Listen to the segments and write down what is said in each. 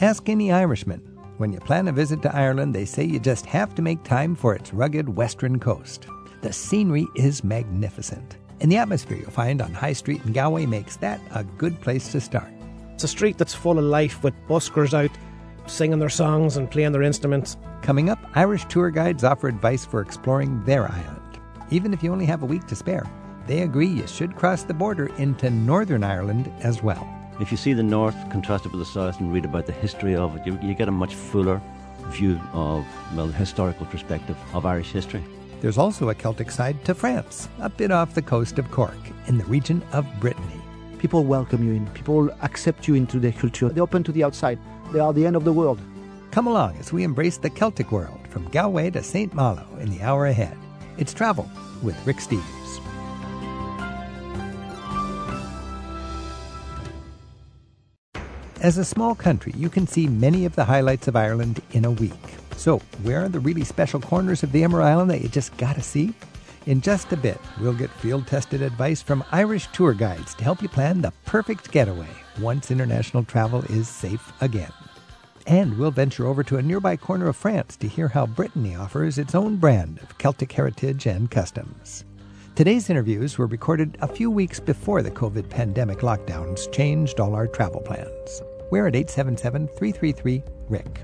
Ask any Irishman. When you plan a visit to Ireland, they say you just have to make time for its rugged western coast. The scenery is magnificent, and the atmosphere you'll find on High Street in Galway makes that a good place to start. It's a street that's full of life with buskers out singing their songs and playing their instruments. Coming up, Irish tour guides offer advice for exploring their island. Even if you only have a week to spare, they agree you should cross the border into Northern Ireland as well. If you see the north contrasted with the south and read about the history of it, you, you get a much fuller view of, well, the historical perspective of Irish history. There's also a Celtic side to France, a bit off the coast of Cork, in the region of Brittany. People welcome you in, people accept you into their culture, they're open to the outside, they are the end of the world. Come along as we embrace the Celtic world from Galway to St. Malo in the hour ahead. It's Travel with Rick Steves. As a small country, you can see many of the highlights of Ireland in a week. So, where are the really special corners of the Emerald Island that you just gotta see? In just a bit, we'll get field tested advice from Irish tour guides to help you plan the perfect getaway once international travel is safe again. And we'll venture over to a nearby corner of France to hear how Brittany offers its own brand of Celtic heritage and customs. Today's interviews were recorded a few weeks before the COVID pandemic lockdowns changed all our travel plans. We're at 877 333 Rick.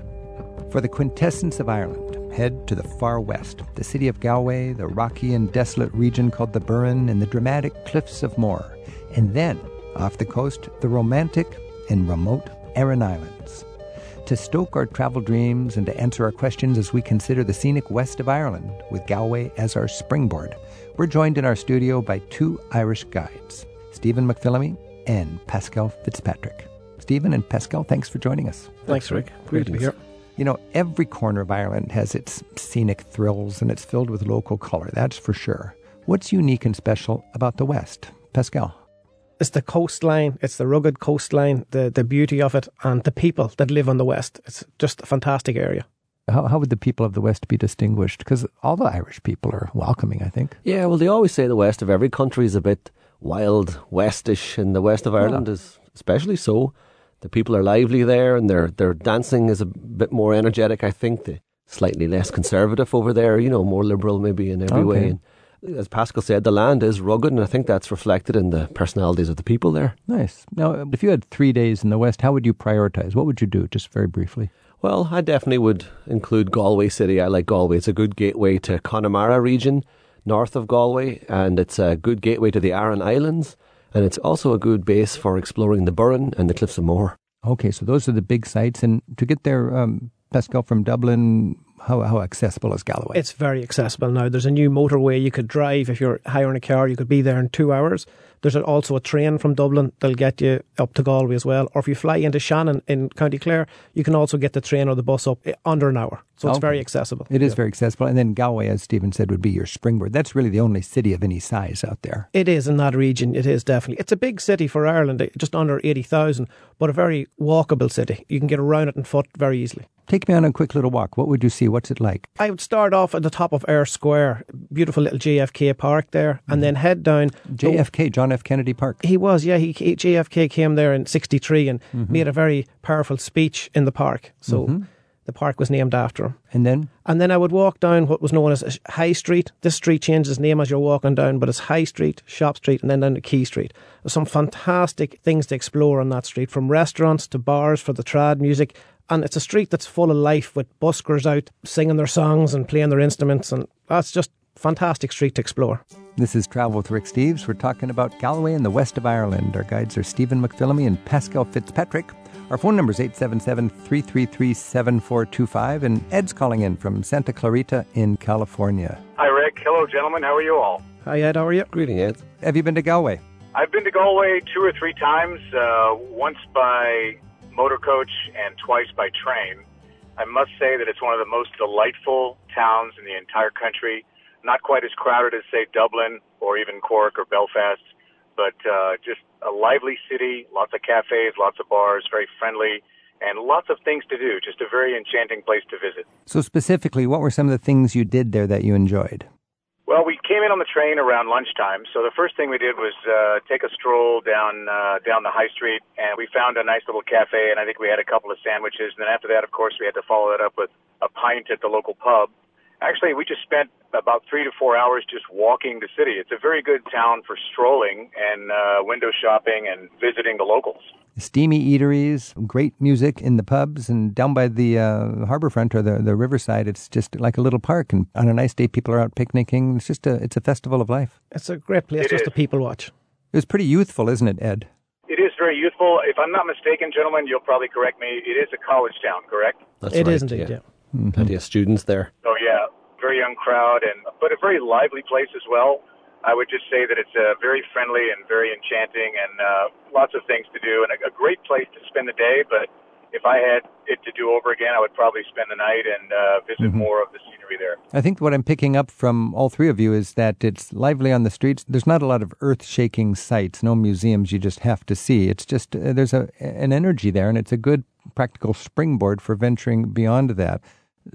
For the quintessence of Ireland, head to the far west, the city of Galway, the rocky and desolate region called the Burren, and the dramatic cliffs of Moher. And then, off the coast, the romantic and remote Aran Islands. To stoke our travel dreams and to answer our questions as we consider the scenic west of Ireland, with Galway as our springboard, we're joined in our studio by two Irish guides, Stephen McPhillamy and Pascal Fitzpatrick. Stephen and Pascal, thanks for joining us. Thanks, Rick. Great to be here. You know, every corner of Ireland has its scenic thrills and it's filled with local color, that's for sure. What's unique and special about the West? Pascal. It's the coastline, it's the rugged coastline, the, the beauty of it, and the people that live on the West. It's just a fantastic area. How, how would the people of the West be distinguished? Because all the Irish people are welcoming, I think. Yeah, well, they always say the West of every country is a bit wild, westish, and the West of ah. Ireland is especially so. The people are lively there, and their their dancing is a bit more energetic. I think the slightly less conservative over there. You know, more liberal maybe in every Okay. way. And as Pascal said, the land is rugged, and I think that's reflected in the personalities of the people there. Nice. Now, if you had three days in the West, how would you prioritize? What would you do, just very briefly? Well, I definitely would include Galway City. I like Galway. It's a good gateway to Connemara region, north of Galway, and it's a good gateway to the Aran Islands, and it's also a good base for exploring the Burren and the Cliffs of Moher. Okay, so those are the big sites. And to get there, um, Pascal, from Dublin, how, how accessible is Galway? It's very accessible now. There's a new motorway you could drive if you're hiring a car. You could be there in two hours. There's also a train from Dublin that'll get you up to Galway as well. Or if you fly into Shannon in County Clare, you can also get the train or the bus up under an hour. So it's Okay. very accessible. It is Yeah. very accessible. And then Galway, as Stephen said, would be your springboard. That's really the only city of any size out there. It is in that region. It is definitely. It's a big city for Ireland, eh, just under 80,000, but a very walkable city. You can get around it on foot very easily. Take me on a quick little walk. What would you see? What's it like? I would start off at the top of Eyre Square, beautiful little JFK Park there, and mm-hmm. then head down. JFK, John F. Kennedy Park. He was, yeah. He, he JFK came there in '63 and mm-hmm. made a very powerful speech in the park. So mm-hmm. the park was named after him. And then? And then I would walk down what was known as High Street. This street changes name as you're walking down, but it's High Street, Shop Street, and then down to Quay Street. There's some fantastic things to explore on that street, from restaurants to bars for the trad music. And it's a street that's full of life with buskers out singing their songs and playing their instruments. And that's just fantastic street to explore. This is Travel with Rick Steves. We're talking about Galway and the west of Ireland. Our guides are Stephen McPhillamy and Pascal Fitzpatrick. Our phone number is 877 333 7425. And Ed's calling in from Santa Clarita in California. Hi, Rick. Hello, gentlemen. How are you all? Hi, Ed. How are you? Greeting, Ed. Have you been to Galway? I've been to Galway two or three times, uh, once by motor coach and twice by train. I must say that it's one of the most delightful towns in the entire country. Not quite as crowded as, say, Dublin or even Cork or Belfast, but uh, just a lively city, lots of cafes, lots of bars, very friendly, and lots of things to do. Just a very enchanting place to visit. So, specifically, what were some of the things you did there that you enjoyed? Came in on the train around lunchtime, so the first thing we did was uh, take a stroll down uh, down the high street, and we found a nice little cafe, and I think we had a couple of sandwiches. And then after that, of course, we had to follow that up with a pint at the local pub. Actually, we just spent about three to four hours just walking the city. It's a very good town for strolling and uh, window shopping and visiting the locals. Steamy eateries, great music in the pubs, and down by the uh, harbor front or the, the riverside, it's just like a little park. And on a nice day, people are out picnicking. It's just a it's a festival of life. It's a great place It just is. to people watch. It was pretty youthful, isn't it, Ed? It is very youthful. If I'm not mistaken, gentlemen, you'll probably correct me. It is a college town, correct? That's It right, is indeed, yeah. Plenty of students there. Oh yeah, very young crowd, and but a very lively place as well. I would just say that it's uh, very friendly and very enchanting, and uh, lots of things to do, and a, a great place to spend the day. But if I had it to do over again, I would probably spend the night and uh, visit more of the scenery there. I think what I'm picking up from all three of you is that it's lively on the streets. There's not a lot of earth-shaking sights, no museums you just have to see. It's just uh, there's a an energy there, and it's a good practical springboard for venturing beyond that.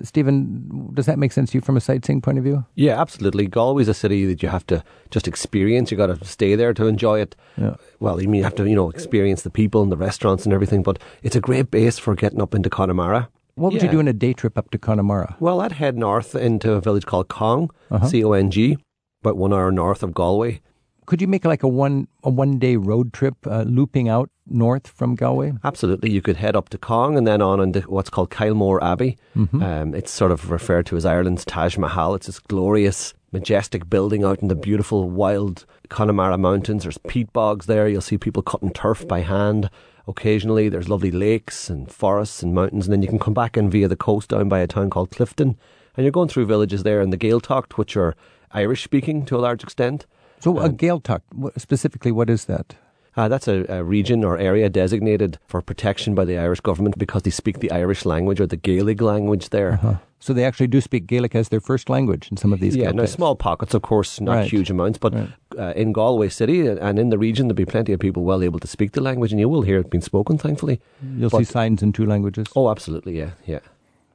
Stephen, does that make sense to you from a sightseeing point of view? Yeah, absolutely. Galway's a city that you have to just experience. You got to stay there to enjoy it. Yeah. Well, I mean, you have to, you know, experience the people and the restaurants and everything. But it's a great base for getting up into Connemara. What would you do in a day trip up to Connemara? Well, I'd head north into a village called Cong, Uh-huh. C O N G, about one hour north of Galway. Could you make like a one a one day road trip, uh, looping out north from Galway? Absolutely. You could head up to Cong and then on into what's called Kylemore Abbey. Mm-hmm. Um, it's sort of referred to as Ireland's Taj Mahal. It's this glorious, majestic building out in the beautiful, wild Connemara Mountains. There's peat bogs there. You'll see people cutting turf by hand. Occasionally, there's lovely lakes and forests and mountains. And then you can come back in via the coast down by a town called Clifden. And you're going through villages there in the Gaeltacht, which are Irish speaking to a large extent. So a Gaeltacht, wh- specifically, what is that? Uh, that's a, a region or area designated for protection by the Irish government because they speak the Irish language or the Gaelic language there. So they actually do speak Gaelic as their first language in some of these. Yeah, Gaeltachts. now small pockets, of course, not Right. huge amounts, but Right. uh, in Galway City and in the region, there'll be plenty of people well able to speak the language, and you will hear it being spoken, thankfully. You'll but- see signs in two languages. Oh, absolutely, yeah, yeah.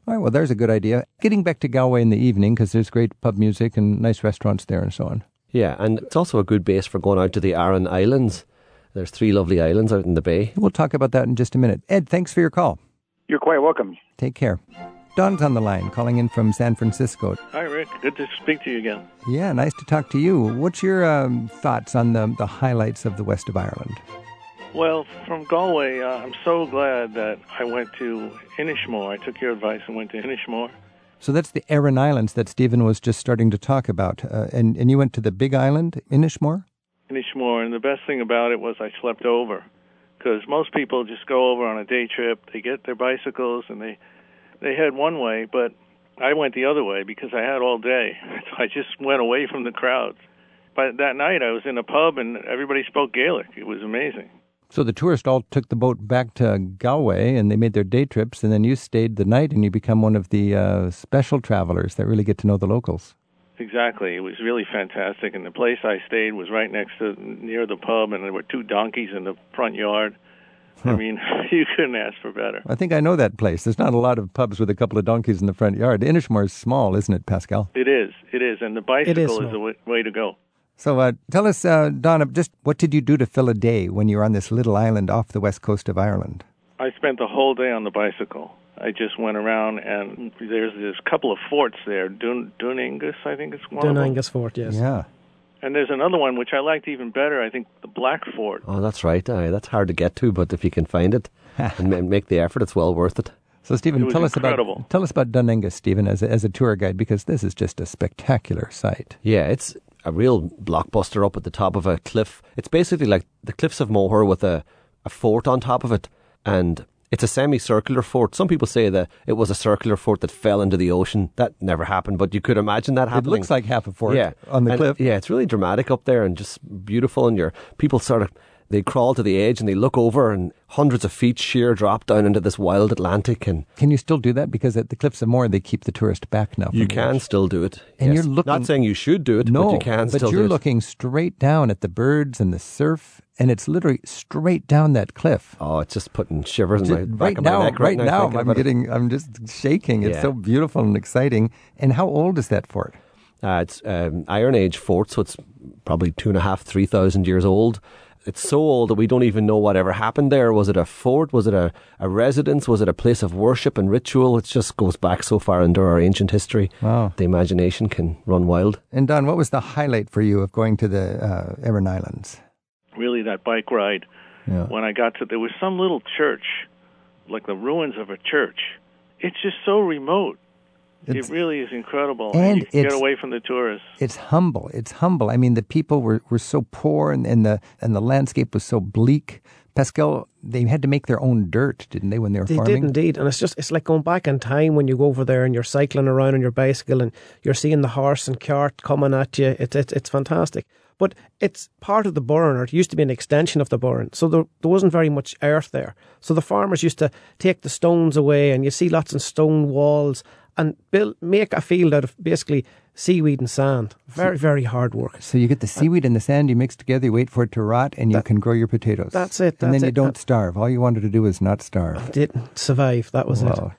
All right, well, there's a good idea. Getting back to Galway in the evening because there's great pub music and nice restaurants there and so on. Yeah, and it's also a good base for going out to the Aran Islands. There's three lovely islands out in the bay. We'll talk about that in just a minute. Ed, thanks for your call. You're quite welcome. Take care. Don's on the line, calling in from San Francisco. Hi, Rick. Good to speak to you again. Yeah, nice to talk to you. What's your um, thoughts on the, the highlights of the west of Ireland? Well, from Galway, uh, I'm so glad that I went to Inishmore. I took your advice and went to Inishmore. So that's the Aran Islands that Stephen was just starting to talk about. Uh, and, and you went to the big island, Inishmore? Inishmore, and the best thing about it was I slept over, because most people just go over on a day trip. They get their bicycles and they they head one way, but I went the other way because I had all day. So I just went away from the crowds. But that night I was in a pub and everybody spoke Gaelic. It was amazing. So the tourists all took the boat back to Galway and they made their day trips, and then you stayed the night and you become one of the uh, special travelers that really get to know the locals. Exactly. It was really fantastic, and the place I stayed was right next to near the pub, and there were two donkeys in the front yard. I mean, you couldn't ask for better. I think I know that place. There's not a lot of pubs with a couple of donkeys in the front yard. Inishmore is small, isn't it, Pascal? It is. It is, and the bicycle is, small. the way, way to go. So uh, tell us, uh, Donna, just what did you do to fill a day when you were on this little island off the west coast of Ireland? I spent the whole day on the bicycle. I just went around, and there's this couple of forts there. Dun Duningus, I think it's one of them. Dun Aengus Fort, yes. Yeah. And there's another one which I liked even better. I think the Black Fort. Oh, that's right. Aye, that's hard to get to, but if you can find it and make the effort, it's well worth it. So, Stephen, It was tell us incredible. about tell us about Dun Aengus, Stephen, as a, as a tour guide, because this is just a spectacular sight. Yeah, it's a real blockbuster up at the top of a cliff. It's basically like the cliffs of Moher with a, a fort on top of it. And it's a semicircular fort. Some people say that it was a circular fort that fell into the ocean. That never happened, but you could imagine that happening. It looks like half a fort yeah. on the And, cliff. Yeah, it's really dramatic up there and just beautiful. And your people sort of they crawl to the edge and they look over and hundreds of feet sheer drop down into this wild Atlantic and Can you still do that? Because at the Cliffs of Moher, they keep the tourist back now. you can still do it. And yes. you're looking- not saying you should do it, No, but you can but still you're do it. looking straight down at the birds and the surf, and it's literally straight down that cliff. Oh, it's just putting shivers in my Just back right of my now, neck right, now, thinking I'm about it. getting, I'm just shaking. It's Yeah. so beautiful and exciting. And how old is that fort? Uh, it's um, Iron Age fort, so it's probably two and a half, three thousand years old. It's so old that we don't even know whatever happened there. Was it a fort? Was it a, a residence? Was it a place of worship and ritual? It just goes back so far into our ancient history. Wow. The imagination can run wild. And Don, what was the highlight for you of going to the uh, Aran Islands? Really, that bike ride. Yeah. When I got to, there was some little church, like the ruins of a church. It's just so remote. It's- it really is incredible. and you can get away from the tourists. It's humble. It's humble. I mean, the people were, were so poor, and, and the and the landscape was so bleak. Pascal, they had to make their own dirt, didn't they, when they were They farming? They did indeed, and it's just it's like going back in time when you go over there and you're cycling around on your bicycle and you're seeing the horse and cart coming at you. It's it's, it's fantastic, but it's part of the Burren, or it used to be an extension of the Burren. So there, there wasn't very much earth there. So the farmers used to take the stones away, and you see lots of stone walls and build make a field out of basically seaweed and sand. Very very hard work. So you get the seaweed and the sand, you mix together, you wait for it to rot, and you That- can grow your potatoes. that's it, and then that's you it. don't That- starve. All you wanted to do was not starve. Didn't survive. That was it. Wow.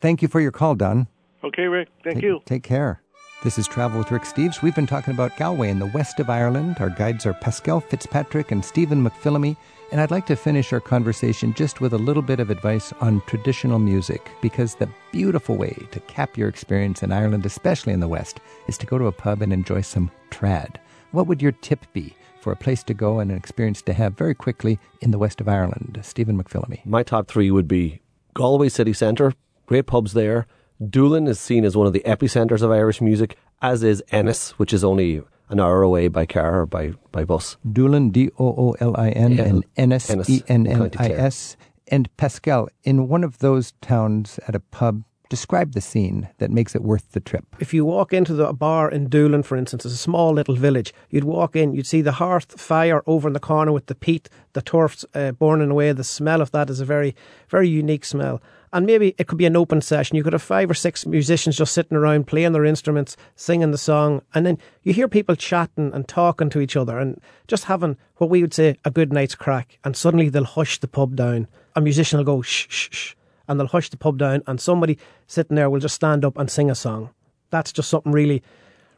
Thank you for your call, Don. Okay, Rick. Thank Take- you. Take care. This is Travel with Rick Steves. We've been talking about Galway in the west of Ireland. Our guides are Pascal Fitzpatrick and Stephen McPhillamy. And I'd like to finish our conversation just with a little bit of advice on traditional music, because the beautiful way to cap your experience in Ireland, especially in the west, is to go to a pub and enjoy some trad. What would your tip be for a place to go and an experience to have very quickly in the west of Ireland? Stephen McPhillamy. My top three would be Galway city centre, great pubs there. Doolin is seen as one of the epicentres of Irish music, as is Ennis, which is only an hour away by car or by, by bus. Doolin, D O O L I N, and Ennis, Ennis, E N N County I Clare. S. And Pascal, in one of those towns at a pub, describe the scene that makes it worth the trip. if you walk into the bar in Doolin, for instance, it's a small little village. You'd walk in, you'd see the hearth fire over in the corner with the peat, the turfs uh, burning away. The smell of that is a very, very unique smell. And maybe it could be an open session. You could have five or six musicians just sitting around playing their instruments, singing the song, and then you hear people chatting and talking to each other and just having what we would say a good night's crack. And suddenly they'll hush the pub down. A musician will go shh shh shh and they'll hush the pub down, and somebody sitting there will just stand up and sing a song. That's just something really,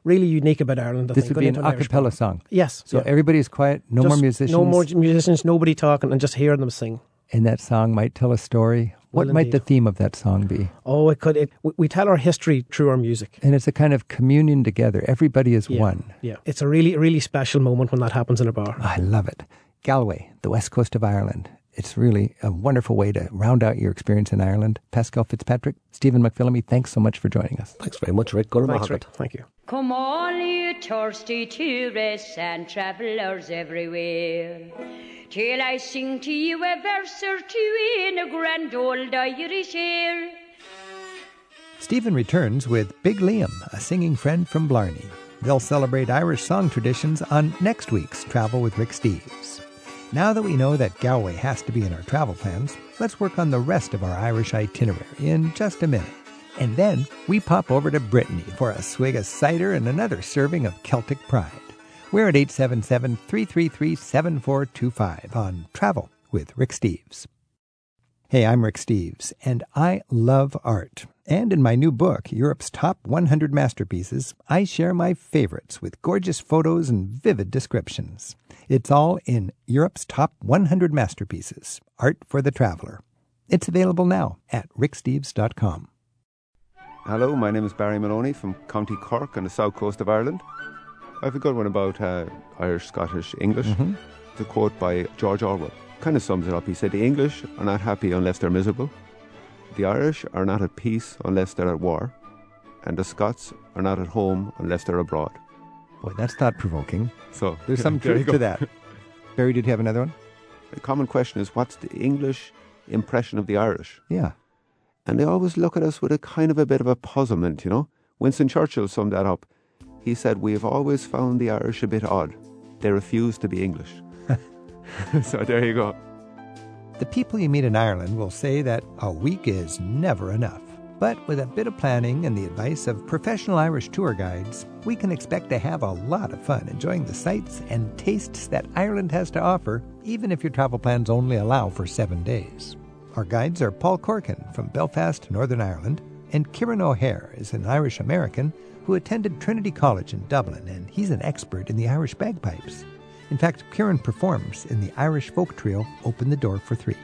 really unique about Ireland. I This think, would be an a cappella song. Yes. So yeah. everybody's quiet, no more musicians. No more musicians, nobody talking, and just hearing them sing. And that song might tell a story. What Well, might the theme of that song be? Oh, it could. It, we, we tell our history through our music. And it's a kind of communion together. Everybody is Yeah. one. Yeah. It's a really, really special moment when that happens in a bar. I love it. Galway, the west coast of Ireland. It's really a wonderful way to round out your experience in Ireland. Pascal Fitzpatrick, Stephen McPhillamy, thanks so much for joining us. Thanks very much, Rick. Go to Thanks, Mahagat. Rick. Thank you. Come on, you thirsty tourists and travellers everywhere. Till I sing to you a verse or two in a grand old Irish air. Stephen returns with Big Liam, a singing friend from Blarney. They'll celebrate Irish song traditions on next week's Travel with Rick Steves. Now that we know that Galway has to be in our travel plans, let's work on the rest of our Irish itinerary in just a minute. And then we pop over to Brittany for a swig of cider and another serving of Celtic pride. We're at 877 333 7425 on Travel with Rick Steves. Hey, I'm Rick Steves, and I love art. And in my new book, Europe's Top 100 Masterpieces, I share my favorites with gorgeous photos and vivid descriptions. It's all in Europe's Top 100 Masterpieces Art for the Traveler. It's available now at ricksteves.com. Hello, my name is Barry Maloney from County Cork on the south coast of Ireland. I have a good one about uh, Irish, Scottish, English. It's a quote by George Orwell. Kind of sums it up. He said, The English are not happy unless they're miserable. The Irish are not at peace unless they're at war. And the Scots are not at home unless they're abroad. Boy, that's thought provoking. So There's some truth to that. Barry, did you have another one? The common question is, what's the English impression of the Irish? Yeah. And they always look at us with a kind of a bit of a puzzlement, you know? Winston Churchill summed that up. He said, We have always found the Irish a bit odd. They refuse to be English. so there you go. The people you meet in Ireland will say that a week is never enough. But with a bit of planning and the advice of professional Irish tour guides, we can expect to have a lot of fun enjoying the sights and tastes that Ireland has to offer, even if your travel plans only allow for seven days. Our guides are Paul Corkin from Belfast, Northern Ireland, And Kieran O'Hare is an Irish American who attended Trinity College in Dublin, and he's an expert in the Irish bagpipes. In fact, Kieran performs in the Irish folk trio Open the Door for Three.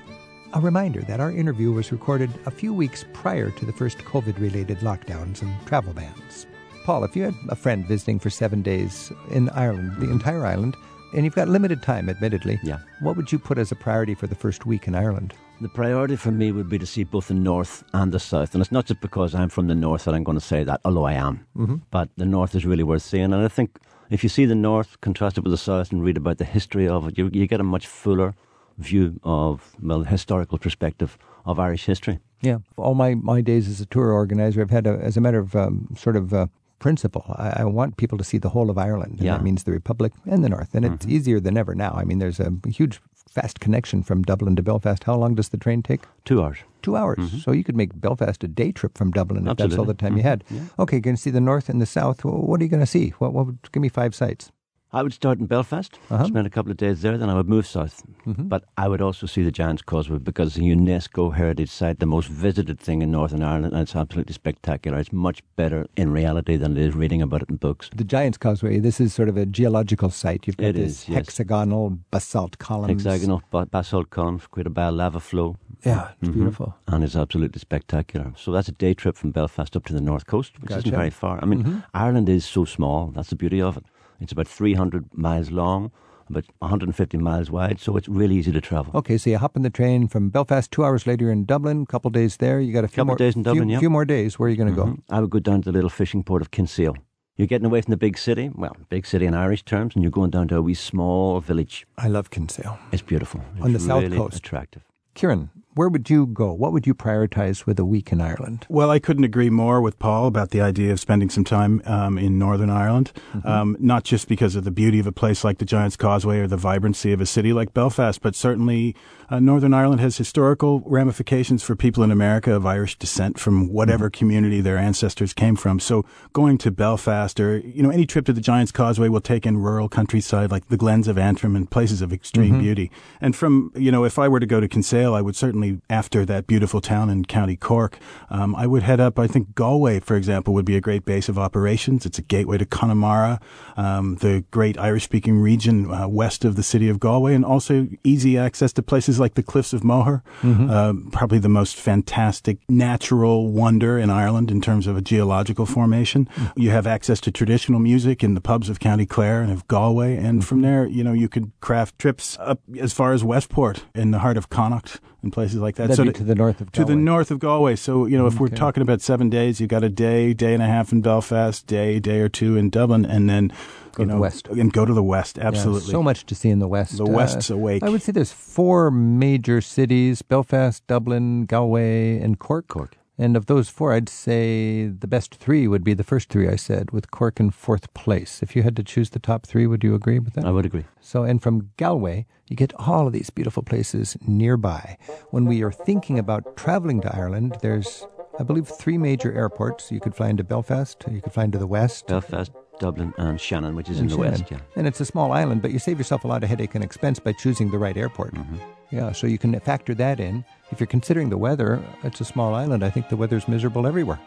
A reminder that our interview was recorded a few weeks prior to the first COVID related lockdowns and travel bans. Paul, if you had a friend visiting for seven days in Ireland, the entire island, and you've got limited time, admittedly, Yeah. what would you put as a priority for the first week in Ireland? The priority for me would be to see both the north and the south. And it's not just because I'm from the north that I'm going to say that, although I am. Mm-hmm. But the north is really worth seeing. And I think if you see the north contrasted with the south and read about the history of it, you, you get a much fuller view of, well, the historical perspective of Irish history. Yeah, all my, my days as a tour organizer, I've had, a, as a matter of um, sort of uh, principle, I, I want people to see the whole of Ireland. And Yeah. that means the Republic and the North. And it's easier than ever now. I mean, there's a huge, fast connection from Dublin to Belfast. How long does the train take? Two hours. Two hours. Mm-hmm. So you could make Belfast a day trip from Dublin if that's all the time you mm-hmm. had. Okay, going to see the North and the South. Wh- What are you going to see? What, what give me five sites. I would start in Belfast, Uh-huh. spend a couple of days there, then I would move south. Mm-hmm. But I would also see the Giant's Causeway because it's a UNESCO heritage site, the most visited thing in Northern Ireland, and it's absolutely spectacular. It's much better in reality than it is reading about it in books. The Giant's Causeway, this is sort of a geological site. You've got It this is, yes. hexagonal basalt columns. Hexagonal ba- basalt columns created by a lava flow. Yeah, it's Mhm. beautiful. And it's absolutely spectacular. So that's a day trip from Belfast up to the north coast, which Gotcha. isn't very far. I mean, Mhm. Ireland is so small. That's the beauty of it. It's about 300 miles long, about 150 miles wide, so it's really easy to travel. Okay, so you hop on the train from Belfast. Two hours later, in Dublin. Couple days there. You got a few Couple more days in Dublin, few, yeah. few more days. Where are you going to Mhm. I would go down to the little fishing port of Kinsale. You're getting away from the big city, well, big city in Irish terms, and you're going down to a wee small village. I love Kinsale. It's beautiful. It's On the south really coast. Attractive. Kieran, where would you go? What would you prioritize with a week in Ireland? Well, I couldn't agree more with Paul about the idea of spending some time um, in Northern Ireland, um, not just because of the beauty of a place like the Giant's Causeway or the vibrancy of a city like Belfast, but certainly uh, Northern Ireland has historical ramifications for people in America of Irish descent from whatever community their ancestors came from. So going to Belfast or, you know, any trip to the Giant's Causeway will take in rural countryside like the Glens of Antrim and places of extreme beauty. And from, you know, if I were to go to Kinsale, I would certainly, after that beautiful town in County Cork, um, I would head up, I think Galway, for example, would be a great base of operations. It's a gateway to Connemara, um, the great Irish speaking region uh, west of the city of Galway, and also easy access to places like the Cliffs of Moher, um, probably the most fantastic natural wonder in Ireland in terms of a geological formation. Mm-hmm. You have access to traditional music in the pubs of County Clare and of Galway, and from mm-hmm. there, you know, you could craft trips up as far as Westport in the heart of Connacht and places like that. That'd So be to- to the north of to the Galway. north of Galway. So, you know, if we're talking about seven days, you've got a day, day and a half in Belfast, day, day or two in Dublin, and then Go you to know, the west. and go to the west. Yeah, Absolutely, so much to see in the West. The Uh, West's awake. I would say there's four major cities Belfast, Dublin, Galway, and Cork. Cork. And of those four, I'd say the best three would be the first three I said, with Cork in fourth place. If you had to choose the top three, would you agree with that? I would agree. So, and from Galway, you get all of these beautiful places nearby. When we are thinking about traveling to Ireland, there's, I believe, three major airports. You could fly into Belfast, you could fly into the west. Belfast, Dublin, and Shannon, which is in and the Shannon. west. Yeah. And it's a small island, but you save yourself a lot of headache and expense by choosing the right airport. Mm-hmm. Yeah, so you can factor that in. If you're considering the weather, it's a small island. I think the weather's miserable everywhere.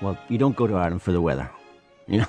Well, you don't go to Ireland for the weather. You know,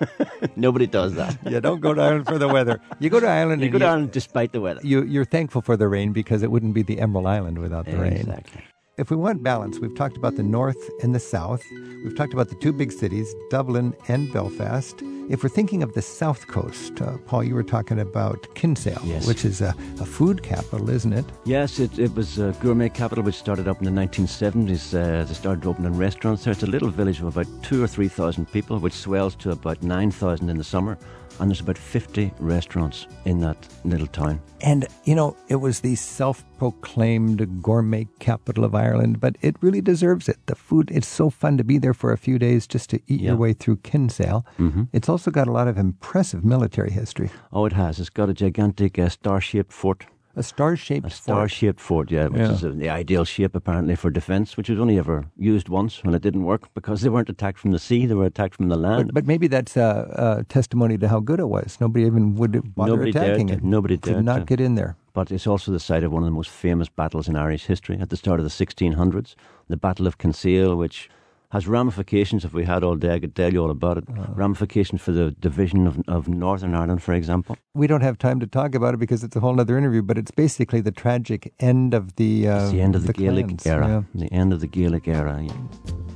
nobody does that. Yeah, don't go to Ireland for the weather. You go to Ireland You go to Ireland despite the weather. you, you're thankful for the rain because it wouldn't be the Emerald Island without the rain. Exactly. If we want balance, we've talked about the north and the south. We've talked about the two big cities, Dublin and Belfast. If we're thinking of the south coast, uh, Paul, you were talking about Kinsale, Yes. which is a, a food capital, isn't it? Yes, it, it was a gourmet capital which started up in the 1970s. Uh, they started opening restaurants there. It's a little village of about two or three thousand people, which swells to about 9,000 in the summer. And there's about 50 restaurants in that little town. And, you know, it was the self proclaimed gourmet capital of Ireland, but it really deserves it. The food, it's so fun to be there for a few days just to eat Yeah. your way through Kinsale. Mm-hmm. It's also got a lot of impressive military history. Oh, it has. It's got a gigantic uh, star-shaped fort. A star shaped A star-shaped fort, yeah, which Yeah. is uh, the ideal shape apparently for defence, which was only ever used once when it didn't work because they weren't attacked from the sea; they were attacked from the land. But, but maybe that's a, a testimony to how good it was. Nobody even would bother Nobody dared attacking to. it. Nobody Could dared not to. get in there. but it's also the site of one of the most famous battles in Irish history at the start of the 1600s, the Battle of Kinsale, which has ramifications. If we had all day, I could tell you all about it. Uh-huh. ramifications for the division of, of Northern Ireland, for example. We don't have time to talk about it because it's a whole other interview, but it's basically the tragic end of the uh, It's the end of the, Gaelic clans, era. yeah. The end of the Gaelic era. Yeah.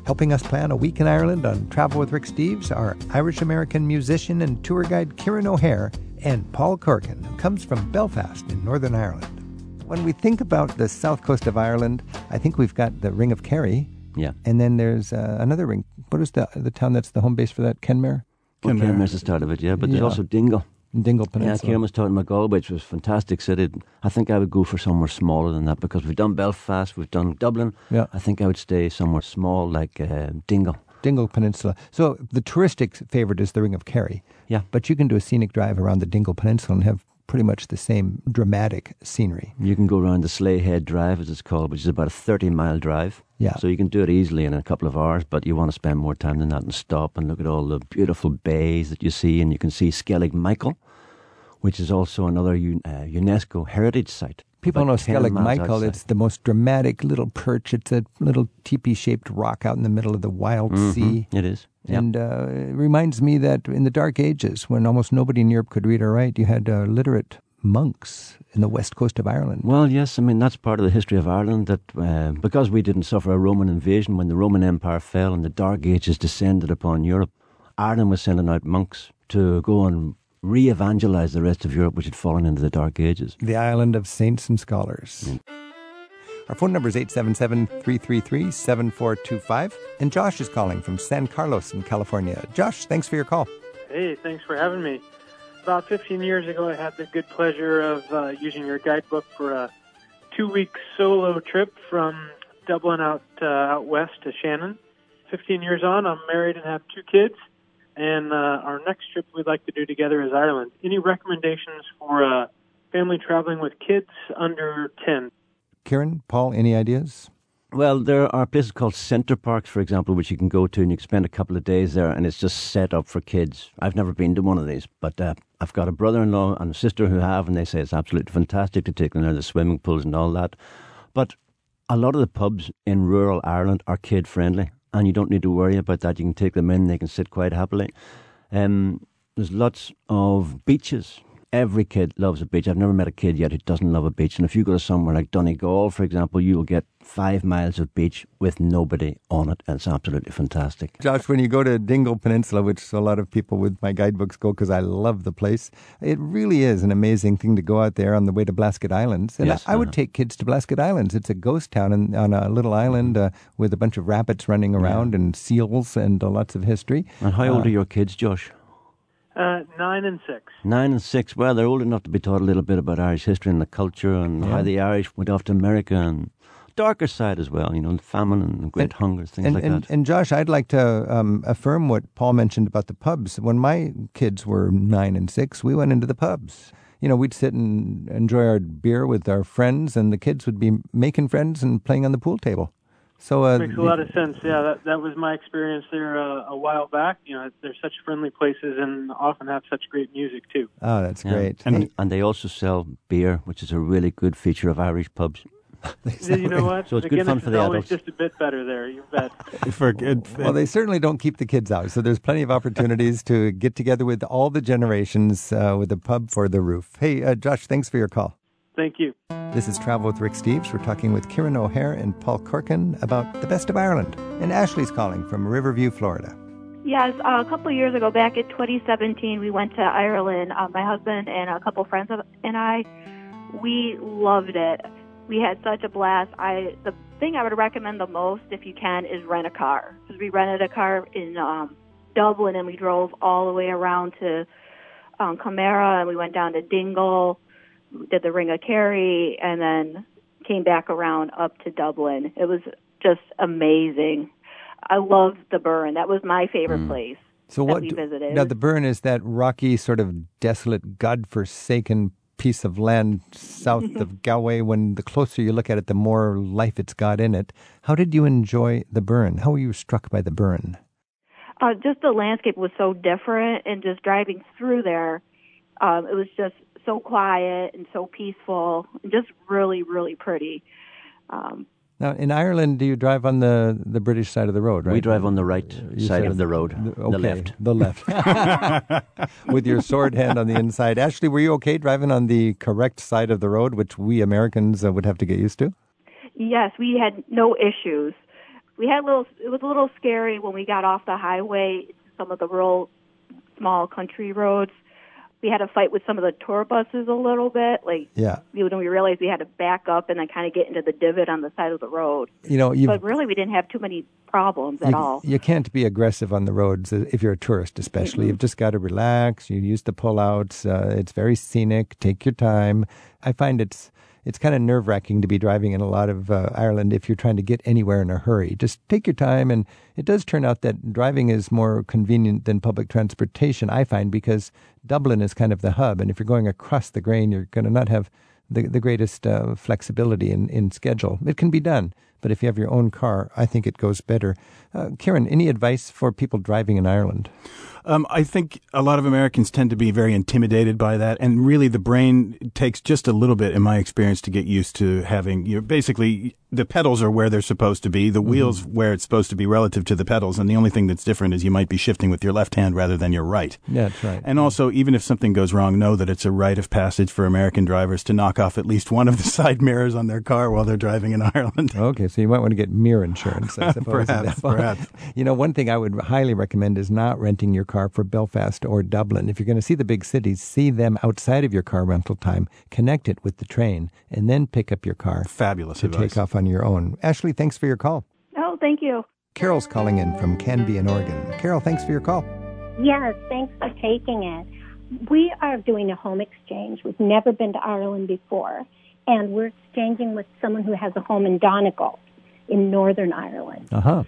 Helping us plan a week in Ireland on Travel with Rick Steves are Irish American musician and tour guide Kieran O'Hare and Paul Corkin, who comes from Belfast in Northern Ireland. When we think about the south coast of Ireland, I think we've got the Ring of Kerry, Yeah. and then there's uh, another ring. What is the the town that's the home base for that? Kenmare? Well, Kenmare. Kenmare's the start of it, yeah. But there's Yeah. also Dingle. Dingle Peninsula. Yeah, Peninsula. Kieran was talking about Galway, which was a fantastic city. I think I would go for somewhere smaller than that because we've done Belfast, we've done Dublin. Yeah. I think I would stay somewhere small like uh, Dingle. Dingle Peninsula. So the touristic favorite is the Ring of Kerry. Yeah. But you can do a scenic drive around the Dingle Peninsula and have pretty much the same dramatic scenery. You can go around the Slea Head Drive, as it's called, which is about a 30 mile drive. Yeah. So you can do it easily in a couple of hours, but you want to spend more time than that and stop and look at all the beautiful bays that you see. And you can see Skellig Michael, which is also another U- uh, UNESCO heritage site. People know Skellig Michael. It's the most dramatic little perch. It's a little teepee shaped rock out in the middle of the wild Mhm, sea. It is. Yep. And uh, it reminds me that in the Dark Ages, when almost nobody in Europe could read or write, you had uh, literate monks in the west coast of Ireland. Well, yes, I mean, that's part of the history of Ireland that uh, because we didn't suffer a Roman invasion when the Roman Empire fell and the Dark Ages descended upon Europe, Ireland was sending out monks to go and re evangelize the rest of Europe, which had fallen into the Dark Ages. The island of saints and scholars. Our phone number is 877 333 7425. And Josh is calling from San Carlos in California. Josh, thanks for your call. Hey, thanks for having me. About 15 years ago, I had the good pleasure of uh, using your guidebook for a two-week solo trip from Dublin out uh, out west to Shannon. 15 years on, I'm married and have two kids, and uh, our next trip we'd like to do together is Ireland. Any recommendations for uh, family traveling with kids under 10? Kieran, Paul, any ideas? Well, there are places called Center Parcs, for example, which you can go to and you can spend a couple of days there, and it's just set up for kids. I've never been to one of these, but uh, I've got a brother-in-law and a sister who have, and they say it's absolutely fantastic to take them there, the swimming pools and all that. But a lot of the pubs in rural Ireland are kid-friendly, and you don't need to worry about that. You can take them in; they can sit quite happily. Um, there's lots of beaches. Every kid loves a beach. I've never met a kid yet who doesn't love a beach. And if you go to somewhere like Donegal, for example, you will get five miles of beach with nobody on it. And it's absolutely fantastic. Josh, when you go to Dingle Peninsula, which a lot of people with my guidebooks go because I love the place, it really is an amazing thing to go out there on the way to Blasket Islands. And Yes, I, I would uh-huh. take kids to Blasket Islands. It's a ghost town in, on a little island uh, with a bunch of rabbits running around and seals and uh, lots of history. And how old Uh, are your kids, Josh? Uh, nine and six. Nine and six. Well, they're old enough to be taught a little bit about Irish history and the culture and how the Irish went off to America and darker side as well, you know, famine and great hunger, things and, like and, that. and Josh, I'd like to um, affirm what Paul mentioned about the pubs. When my kids were nine and six, we went into the pubs. You know, we'd sit and enjoy our beer with our friends, and the kids would be making friends and playing on the pool table. So uh, Makes a lot of sense. Yeah, that that was my experience there uh, a while back. You know, they're such friendly places and often have such great music too. Oh, that's Yeah. great. And, Hey, and they also sell beer, which is a really good feature of Irish pubs. You know what? So it's the good fun for the always adults. just a bit better there. You bet. For it, well, they certainly don't keep the kids out, so there's plenty of opportunities to get together with all the generations uh, with a pub for the roof. Hey, uh, Josh, thanks for your call. Thank you. This is Travel with Rick Steves. We're talking with Kieran O'Hare and Paul Corkin about the best of Ireland. And Ashley's calling from Riverview, Florida. Yes, uh, a couple of years ago, back in 2017, we went to Ireland. Uh, my husband and a couple friends of, and I, we loved it. We had such a blast. I the thing I would recommend the most, if you can, is rent a car because we rented a car in um, Dublin and we drove all the way around to um, Connemara and we went down to Dingle, did the Ring of Kerry, and then came back around up to Dublin. It was just amazing. I loved the Burren. That was my favorite place. So what? we visited. Now the Burren is that rocky, sort of desolate, godforsaken piece of land south of Galway. When the closer you look at it, the more life it's got in it. How did you enjoy the Burren? How were you struck by the Burren? uh, just the landscape was so different, and just driving through there, um, it was just so quiet and so peaceful, and just really, really pretty. Um, Now, in Ireland, do you drive on the, the British side of the road, right? We drive on the right You side of the road, okay, the left. The left. With your sword hand on the inside. Ashley, were you okay driving on the correct side of the road, which we Americans uh, would have to get used to? Yes, we had no issues. We had a little. It was a little scary when we got off the highway. Some of the rural, small country roads. We had a fight with some of the tour buses a little bit. Like, Yeah. you know, we realized we had to back up and then kind of get into the divot on the side of the road. You know, But really, we didn't have too many problems at you, all. you can't be aggressive on the roads if you're a tourist, especially. You've just got to relax. You use the pullouts. Uh, it's very scenic. Take your time. I find it's it's kind of nerve wracking to be driving in a lot of uh, Ireland if you're trying to get anywhere in a hurry. Just take your time, and it does turn out that driving is more convenient than public transportation. I find because Dublin is kind of the hub, and if you're going across the grain, you're going to not have the the greatest uh, flexibility in, in schedule. It can be done, but if you have your own car, I think it goes better. Uh, Kieran, any advice for people driving in Ireland? Um, I think a lot of Americans tend to be very intimidated by that, and really the brain takes just a little bit, in my experience, to get used to having. You know, basically, the pedals are where they're supposed to be, the wheels where it's supposed to be relative to the pedals, and the only thing that's different is you might be shifting with your left hand rather than your right. Yeah, that's right. And also, even if something goes wrong, know that it's a rite of passage for American drivers to knock off at least one of the side mirrors on their car while they're driving in Ireland. Okay, so you might want to get mirror insurance, I suppose. Perhaps, perhaps. You know, one thing I would highly recommend is not renting your car for Belfast or Dublin. If you're going to see the big cities, see them outside of your car rental time, connect it with the train, and then pick up your car Fabulous to advice. take off on your own. Ashley, thanks for your call. Oh, thank you. Carol's calling in from Canby in Oregon. Carol, thanks for your call. Yes, thanks for taking it. We are doing a home exchange. We've never been to Ireland before, and we're exchanging with someone who has a home in Donegal in Northern Ireland. Uh huh.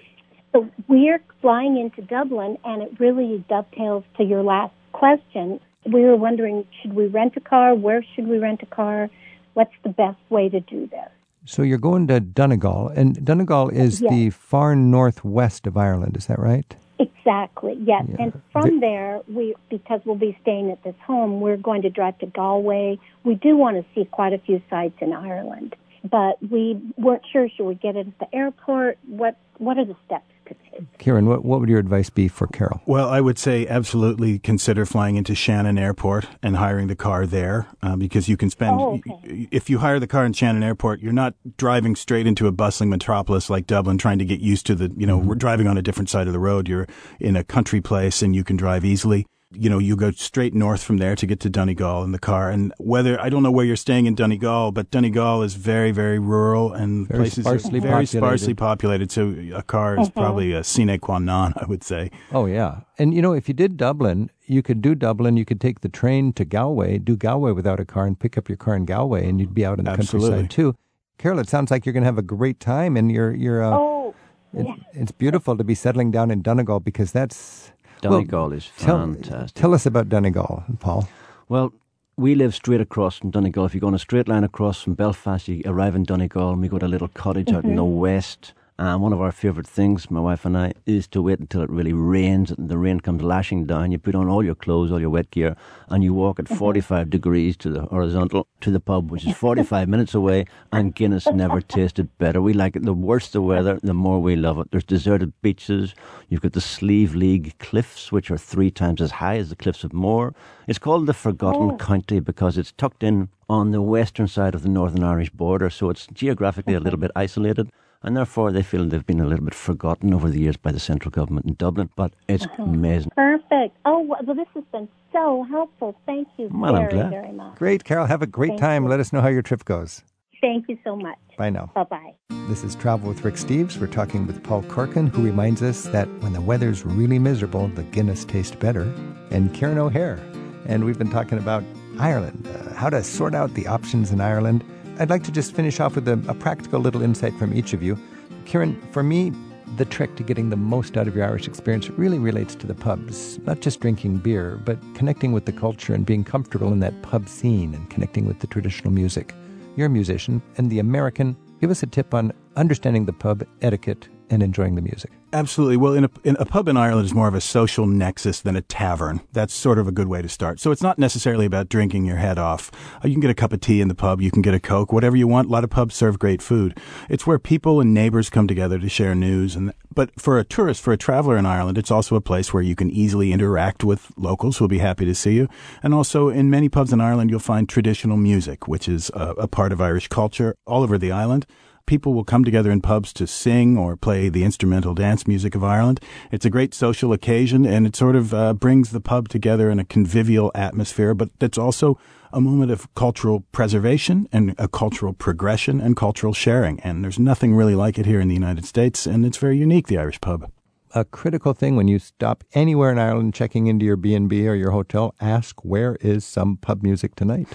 So we're flying into Dublin, and it really dovetails to your last question. We were wondering, should we rent a car? Where should we rent a car? What's the best way to do this? So you're going to Donegal, and Donegal is Yes. the far northwest of Ireland. Is that right? Exactly. Yes. Yeah. And from there, we because we'll be staying at this home, we're going to drive to Galway. We do want to see quite a few sites in Ireland, but we weren't sure should we get it at the airport? What What are the steps to take? Kieran, what, what would your advice be for Carol? Well, I would say absolutely consider flying into Shannon Airport and hiring the car there uh, because you can spend. Oh, If you hire the car in Shannon Airport, you're not driving straight into a bustling metropolis like Dublin, trying to get used to the. You know, we're driving on a different side of the road. You're in a country place and you can drive easily. You know, you go straight north from there to get to Donegal in the car. And whether I don't know where you're staying in Donegal, but Donegal is very, very rural and Very places are sparsely very populated. sparsely populated. So a car is Mhm. probably a sine qua non, I would say. Oh, yeah. And, you know, if you did Dublin, you could do Dublin, you could take the train to Galway, do Galway without a car, and pick up your car in Galway, and you'd be out in the Absolutely. countryside, too. Carol, it sounds like you're going to have a great time, and you're, you're, uh, Oh, it, it's beautiful to be settling down in Donegal because that's. Well, Donegal is tell, fantastic. Tell us about Donegal, Paul. Well, we live straight across from Donegal. If you go on a straight line across from Belfast, you arrive in Donegal, and we go to a little cottage out in mm-hmm. the west. And one of our favourite things, my wife and I, is to wait until it really rains and the rain comes lashing down. You put on all your clothes, all your wet gear, and you walk at mm-hmm. 45 degrees to the horizontal to the pub, which is 45 minutes away. And Guinness never tasted better. We like it. The worse the weather, the more we love it. There's deserted beaches. You've got the Slieve League cliffs, which are three times as high as the cliffs of Moher. It's called the Forgotten Oh. County because it's tucked in on the western side of the Northern Irish border, so it's geographically a little bit isolated. And therefore, they feel they've been a little bit forgotten over the years by the central government in Dublin. But it's amazing. perfect. Oh, well, this has been so helpful. Thank you Well, I'm very, glad. very much. Great, Carol. Have a great Thank time. you. Let us know how your trip goes. Thank you so much. Bye now. Bye bye. This is Travel with Rick Steves. We're talking with Paul Corkin, who reminds us that when the weather's really miserable, the Guinness tastes better, and Kieran O'Hare. And we've been talking about Ireland, uh, how to sort out the options in Ireland. I'd like to just finish off with a, a practical little insight from each of you. Kieran, for me, the trick to getting the most out of your Irish experience really relates to the pubs. Not just drinking beer, but connecting with the culture and being comfortable in that pub scene and connecting with the traditional music. You're a musician, and the American, give us a tip on understanding the pub etiquette and enjoying the music. Absolutely. Well, in a, in a pub in Ireland is more of a social nexus than a tavern. That's sort of a good way to start. So it's not necessarily about drinking your head off. Uh, you can get a cup of tea in the pub. You can get a Coke, whatever you want. A lot of pubs serve great food. It's where people and neighbors come together to share news. And but for a tourist, for a traveler in Ireland, it's also a place where you can easily interact with locals who'll be happy to see you. And also, in many pubs in Ireland, you'll find traditional music, which is a, a part of Irish culture all over the island people will come together in pubs to sing or play the instrumental dance music of Ireland. It's a great social occasion and it sort of uh, brings the pub together in a convivial atmosphere, but it's also a moment of cultural preservation and a cultural progression and cultural sharing. And there's nothing really like it here in the United States, and it's very unique, the Irish pub. A critical thing when you stop anywhere in Ireland checking into your B&B or your hotel, ask where is some pub music tonight?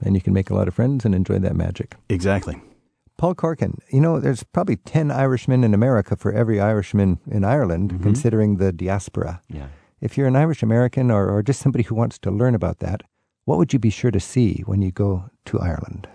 And you can make a lot of friends and enjoy that magic. Exactly. Paul Corkin, you know, there's probably 10 Irishmen in America for every Irishman in Ireland, mm-hmm. considering the diaspora. Yeah. If you're an Irish American or, or just somebody who wants to learn about that, what would you be sure to see when you go to Ireland?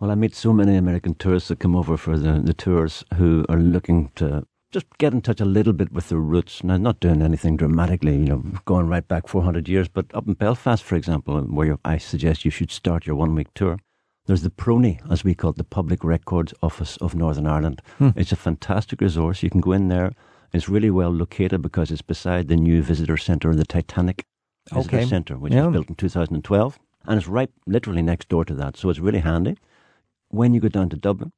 Well, I meet so many American tourists that come over for the, the tours who are looking to just get in touch a little bit with their roots. Now, not doing anything dramatically, you know, going right back 400 years, but up in Belfast, for example, where I suggest you should start your one week tour, there's the PRONI, as we call it, the Public Records Office of Northern Ireland. Hmm. It's a fantastic resource. You can go in there. It's really well located because it's beside the new visitor centre, the Titanic Visitor okay. Centre, which yeah. was built in 2012. And it's right literally next door to that. So it's really handy. When you go down to Dublin,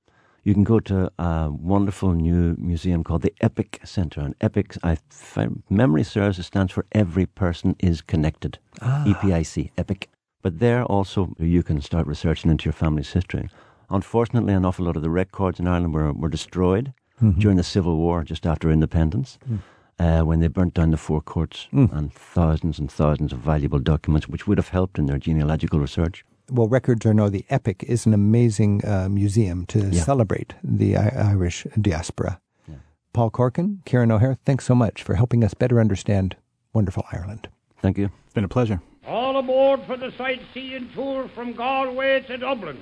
you can go to a wonderful new museum called the EPIC Centre. And EPIC, I, if memory serves, it stands for Every Person is Connected. Ah. EPIC, EPIC. But there also you can start researching into your family's history. Unfortunately, an awful lot of the records in Ireland were, were destroyed mm-hmm. during the Civil War, just after independence, mm. uh, when they burnt down the four courts mm. and thousands and thousands of valuable documents, which would have helped in their genealogical research. Well, Records or No, the Epic is an amazing uh, museum to Yeah. celebrate the I- Irish diaspora. Yeah. Paul Corkin, Kieran O'Hare, thanks so much for helping us better understand wonderful Ireland. Thank you. It's been a pleasure. All aboard for the sightseeing tour from Galway to Dublin.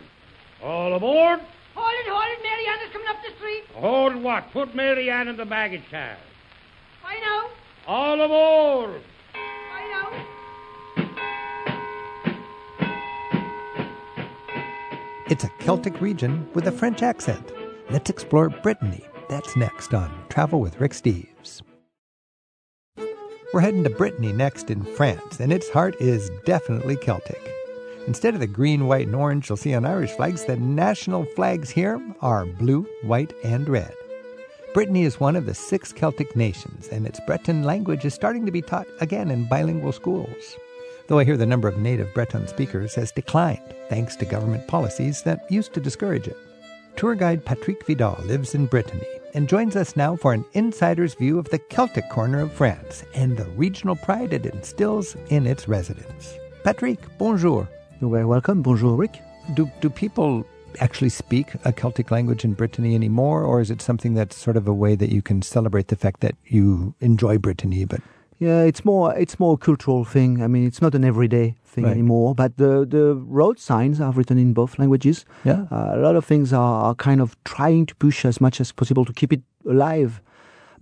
All aboard. Hold it, hold it. Mary Ann is coming up the street. Hold what? Put Mary Ann in the baggage car. I know. All aboard. I know. It's a Celtic region with a French accent. Let's explore Brittany. That's next on Travel with Rick Steves. We're heading to Brittany next in France, and its heart is definitely Celtic. Instead of the green, white, and orange you'll see on Irish flags, the national flags here are blue, white, and red. Brittany is one of the six Celtic nations, and its Breton language is starting to be taught again in bilingual schools. Though I hear the number of native Breton speakers has declined thanks to government policies that used to discourage it. Tour guide Patrick Vidal lives in Brittany and joins us now for an insider's view of the Celtic corner of France and the regional pride it instills in its residents. Patrick, bonjour. You're very welcome. Bonjour, Rick. Do, do people actually speak a Celtic language in Brittany anymore, or is it something that's sort of a way that you can celebrate the fact that you enjoy Brittany, but Yeah, it's more it's more a cultural thing. I mean, it's not an everyday thing Right. anymore. But the the road signs are written in both languages. Yeah. uh, a lot of things are, are kind of trying to push as much as possible to keep it alive.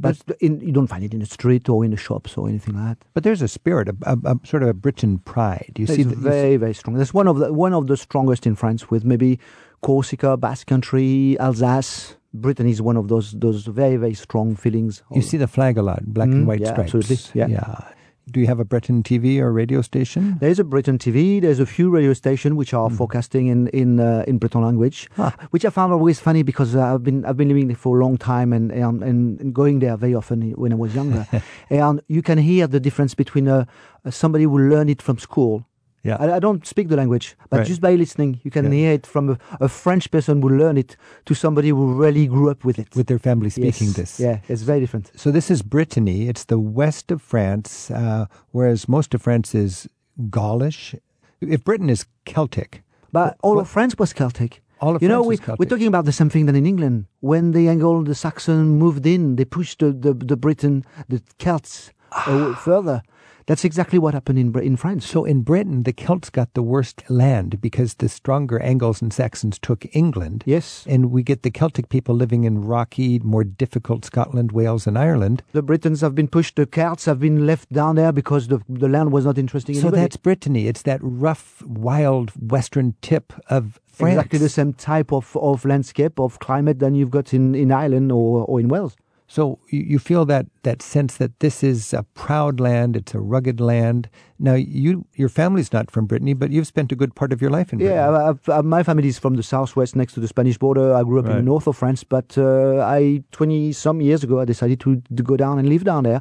But in, you don't find it in the street or in the shops or anything like that. but there's a spirit, a, a, a sort of a Britain pride. You it's see, the, very very strong. That's one of the one of the strongest in France, with maybe Corsica, Basque Country, Alsace. Britain is one of those those very very strong feelings. You see the flag a lot, black Mm, and white yeah, stripes. absolutely, yeah. yeah. Do you have a Breton TV or radio station? There is a Breton TV. There's a few radio stations which are forecasting in in uh, in Breton language, which I found always funny because uh, I've been I've been living there for a long time and and, and, going there very often when I was younger, and you can hear the difference between uh, somebody who learned it from school. Yeah. I, I don't speak the language, but Right. just by listening, you can Yeah. hear it from a, a French person who learned it to somebody who really grew up with it. With their family speaking Yes. this. Yeah, it's very different. So this is Brittany. It's the west of France, uh, whereas most of France is Gaulish. If Britain is Celtic, But all of France was Celtic. All of you know, France we, was Celtic. we're talking about the same thing than in England. When the Anglo, the Saxon moved in, they pushed the, the, the Britain, the Celts Oh, further. That's exactly what happened in in France. So in Britain, the Celts got the worst land because the stronger Angles and Saxons took England. Yes. And we get the Celtic people living in rocky, more difficult Scotland, Wales, and Ireland. The Britons have been pushed. The Celts have been left down there because the the land was not interesting. So anybody. that's Brittany. It's that rough, wild western tip of France. exactly the same type of, of landscape of climate than you've got in, in Ireland or, or in Wales. So you, you feel that that sense that this is a proud land, it's a rugged land. Now you your family's not from Brittany, but you've spent a good part of your life in Brittany. Yeah, I've, I've, my family is from the southwest, next to the Spanish border. I grew up in the north of France, but uh, I twenty some years ago I decided to, to go down and live down there.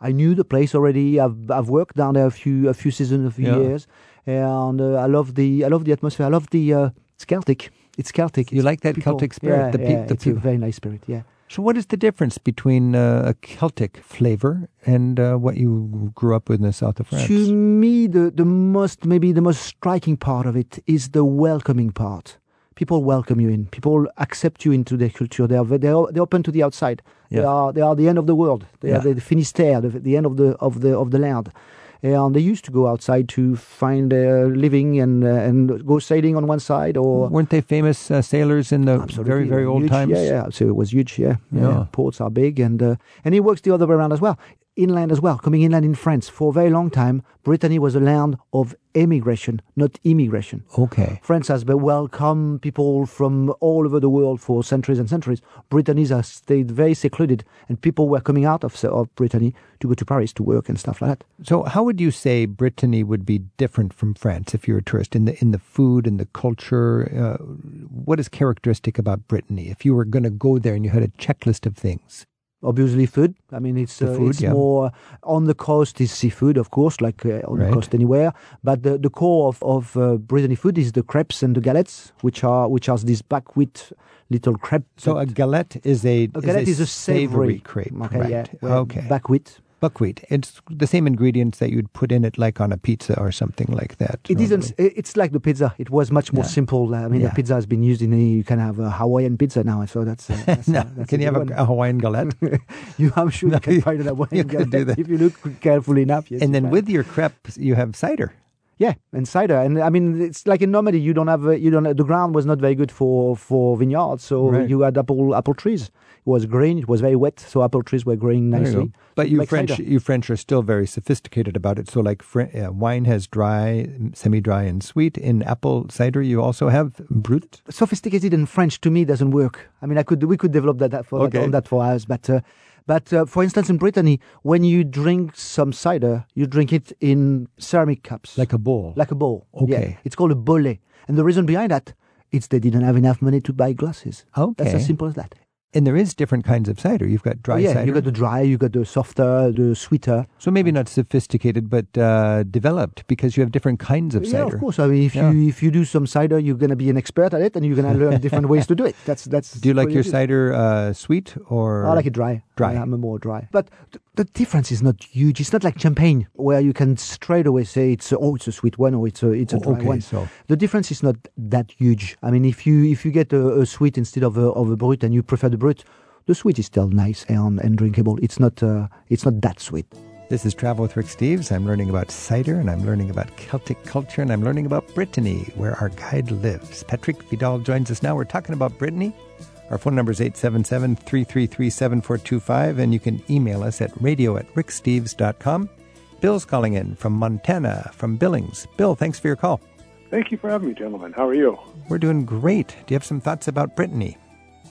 I knew the place already. I've I've worked down there a few a few seasons, a few Yeah. years, and uh, I love the I love the atmosphere. I love the uh, it's Celtic. It's Celtic. You like that People- Celtic spirit, Yeah, the peop- yeah, the it's a very nice spirit. Yeah. So what is the difference between uh, a Celtic flavor and uh, what you grew up with in the south of France? To me, the, the most maybe the most striking part of it is the welcoming part. People welcome you in. People accept you into their culture. They are they are they're open to the outside. Yeah. They are they are the end of the world. They Yeah. are the, the Finisterre, the, the end of the of the of the land. And they used to go outside to find a living and uh, and go sailing on one side or Weren't they famous uh, sailors in the very very old huge, times? Yeah, yeah. So it was huge. Yeah, yeah. Yeah. Ports are big, and uh, and it works the other way around as well. Inland as well, coming inland in France for a very long time. Brittany was a land of emigration, not immigration. Okay. France has been welcomed people from all over the world for centuries and centuries. Brittany has stayed very secluded, and people were coming out of of Brittany to go to Paris to work and stuff like that. So how would you say Brittany would be different from France if you're a tourist in the in the food and the culture? Uh, what is characteristic about Brittany? If you were going to go there and you had a checklist of things, obviously food. I mean, it's The uh, food, it's yeah. more on the coast is seafood, of course, like uh, on Right. the coast anywhere. But the, the core of of uh, Brittany food is the crepes and the galettes, which are which are these buckwheat little crepe. so a galette is a a galette is a savory crepe, Okay, right? yeah, Okay, buckwheat. Buckwheat. It's the same ingredients that you'd put in it, like on a pizza or something like that. It isn't. It's like the pizza. It was much more Yeah. simple. I mean, Yeah. the pizza has been used in. A, you can have a Hawaiian pizza now, so that's. Uh, that's, No, uh, that's can you have a, a Hawaiian galette? you, I'm sure No, you can you- find a Hawaiian you can do galette that. if you look carefully enough. Yes, and then with your crepe, you have cider. Yeah, and cider, and I mean it's like in Normandy. You don't have you don't. The ground was not very good for for vineyards, so Right. you had apple apple trees. Was green. It was very wet, so apple trees were growing you nicely. go. But you French, cider. you French are still very sophisticated about it. So, like uh, wine has dry, semi-dry, and sweet. In apple cider, you also have brut. sophisticated in French to me doesn't work. I mean, I could we could develop that, that for Okay. on that for hours, but uh, but uh, for instance, in Brittany, when you drink some cider, you drink it in ceramic cups, Like a bowl. like a bowl. Okay. Yeah. it's called a bolle, and the reason behind that, it's they didn't have enough money to buy glasses. That's as simple as that. And there is different kinds of cider. You've got dry Oh, yeah, cider. you got the dry, You've got the softer, the sweeter. so maybe not sophisticated, but uh, developed because you have different kinds of cider. yeah, of course. I mean, if Yeah. you if you do some cider, you're gonna be an expert at it, and you're gonna learn different ways to do it. That's that's. Do you like your do. cider uh, sweet or? I like it dry. Dry. I, am a more dry. But the difference is not huge. It's not like champagne where you can straight away say it's a, oh it's a sweet one or it's a it's a dry okay, one. so- the difference is not that huge. I mean, if you if you get a, a sweet instead of a, of a brut and you prefer the brut, the sweet is still nice and, and drinkable. It's not uh, it's not that sweet. This is Travel with Rick Steves. I'm learning about cider and I'm learning about Celtic culture and I'm learning about Brittany, where our guide lives. Patrick Vidal joins us now. We're talking about Brittany. Our phone number is 877 333 7425 and you can email us at radio at ricksteves.com. Bill's calling in from Montana, from Billings. Bill, thanks for your call. Thank you for having me, gentlemen. How are you? We're doing great. Do you have some thoughts about Brittany?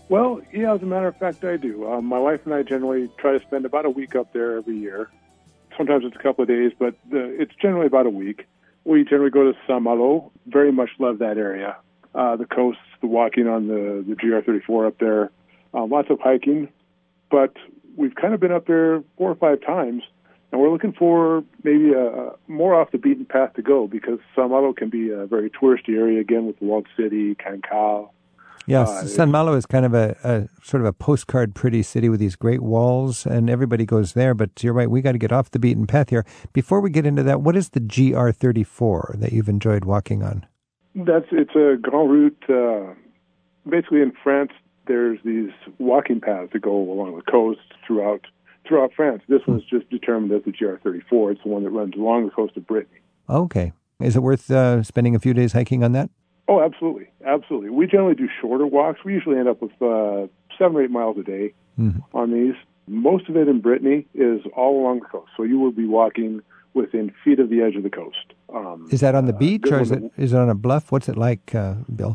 Well, yeah, as a matter of fact, I do. Um, my wife and I generally try to spend about a week up there every year. Sometimes it's a couple of days, but uh, it's generally about a week. We generally go to Saint Malo. Very much love that area. Uh, the coast, the walking on the, the GR34 up there, uh, lots of hiking. But we've kind of been up there four or five times, and we're looking for maybe a, more off the beaten path to go because Saint-Malo can be a very touristy area again with the walled city, Cancale. Yes, Uh, San Malo is kind of a, a sort of a postcard pretty city with these great walls, and everybody goes there. But you're right, we got to get off the beaten path here. Before we get into that, what is the GR34 that you've enjoyed walking on? That's it's a grand route. Uh, basically, in France, there's these walking paths that go along the coast throughout throughout France. This one's just determined as the GR34. It's the one that runs along the coast of Brittany. Okay. Is it worth uh, spending a few days hiking on that? Oh, absolutely, absolutely. We generally do shorter walks. We usually end up with uh, seven or eight miles a day Mhm. on these. Most of it in Brittany is all along the coast, so you will be walking within feet of the edge of the coast. Um, Is that on the beach good or one is it is it on a bluff? What's it like, uh, Bill?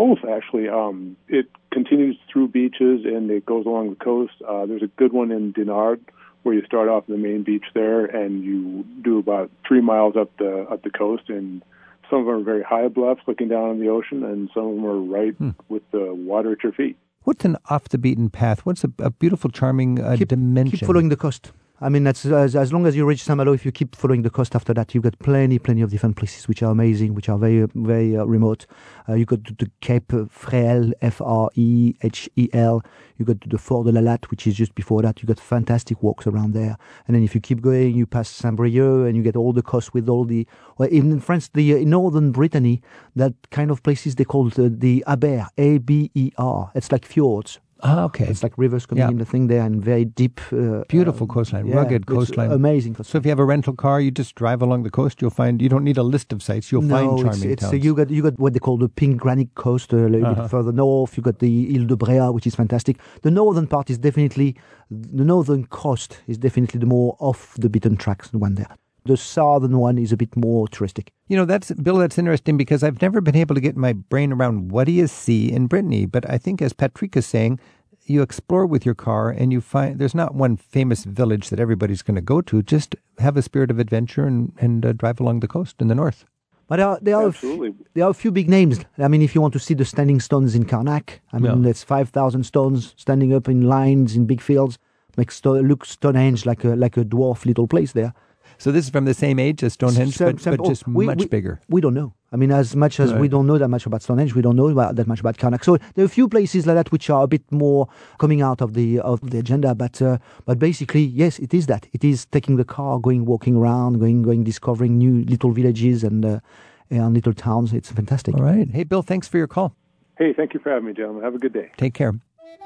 both actually. Um, it continues through beaches and it goes along the coast. Uh, there's a good one in Dinard where you start off the main beach there and you do about three miles up the up the coast and some of them are very high bluffs looking down on the ocean and some of them are right Hmm. with the water at your feet. What's an off the beaten path? What's a, a beautiful, charming uh, dimension? Keep following the coast. I mean, that's as, as long as you reach Saint-Malo, if you keep following the coast after that, you've got plenty, plenty of different places which are amazing, which are very, very uh, remote. Uh, you go to the Cape Frehel, F-R-E-H-E-L. You go to the Fort de la Latte, which is just before that. You got fantastic walks around there. And then if you keep going, you pass Saint-Brieuc and you get all the coast with all the, well, in France, the uh, in northern Brittany, that kind of places they call the, the Aber, A-B-E-R. It's like fjords. Ah, okay. It's like rivers coming Yeah. in the thing there and very deep. Uh, Beautiful um, coastline, yeah, rugged coastline, amazing. So if you have a rental car, you just drive along the coast. You'll find you don't need a list of sites. You'll no, find it's, charming it's, uh, towns. you got you got what they call the pink granite coast uh, a little Uh-huh. bit further north. You got the Ile de Brehat, which is fantastic. The northern part is definitely the northern coast is definitely the more off the beaten tracks one there. The southern one is a bit more touristic. You know, that's Bill. That's interesting because I've never been able to get my brain around what do you see in Brittany. But I think, as Patrick is saying, you explore with your car and you find there's not one famous village that everybody's going to go to. Just have a spirit of adventure and and uh, drive along the coast in the north. But there are, there, are a f- there are a few big names. I mean, if you want to see the standing stones in Carnac, I mean, Yeah. there's 5,000 stones standing up in lines in big fields. Makes sto- look Stonehenge like a, like a dwarf little place there. So this is from the same age as Stonehenge, Same- but, same- but just oh, we- much we- bigger. We don't know. I mean, as much as we don't know that much about Stonehenge, we don't know about, that much about Carnac. So there are a few places like that which are a bit more coming out of the of the agenda. But uh, but basically, yes, it is that. It is taking the car, going walking around, going going discovering new little villages and uh, and little towns. It's fantastic. All right. Hey, Bill, thanks for your call. Hey, thank you for having me, gentlemen. Have a good day. Take care.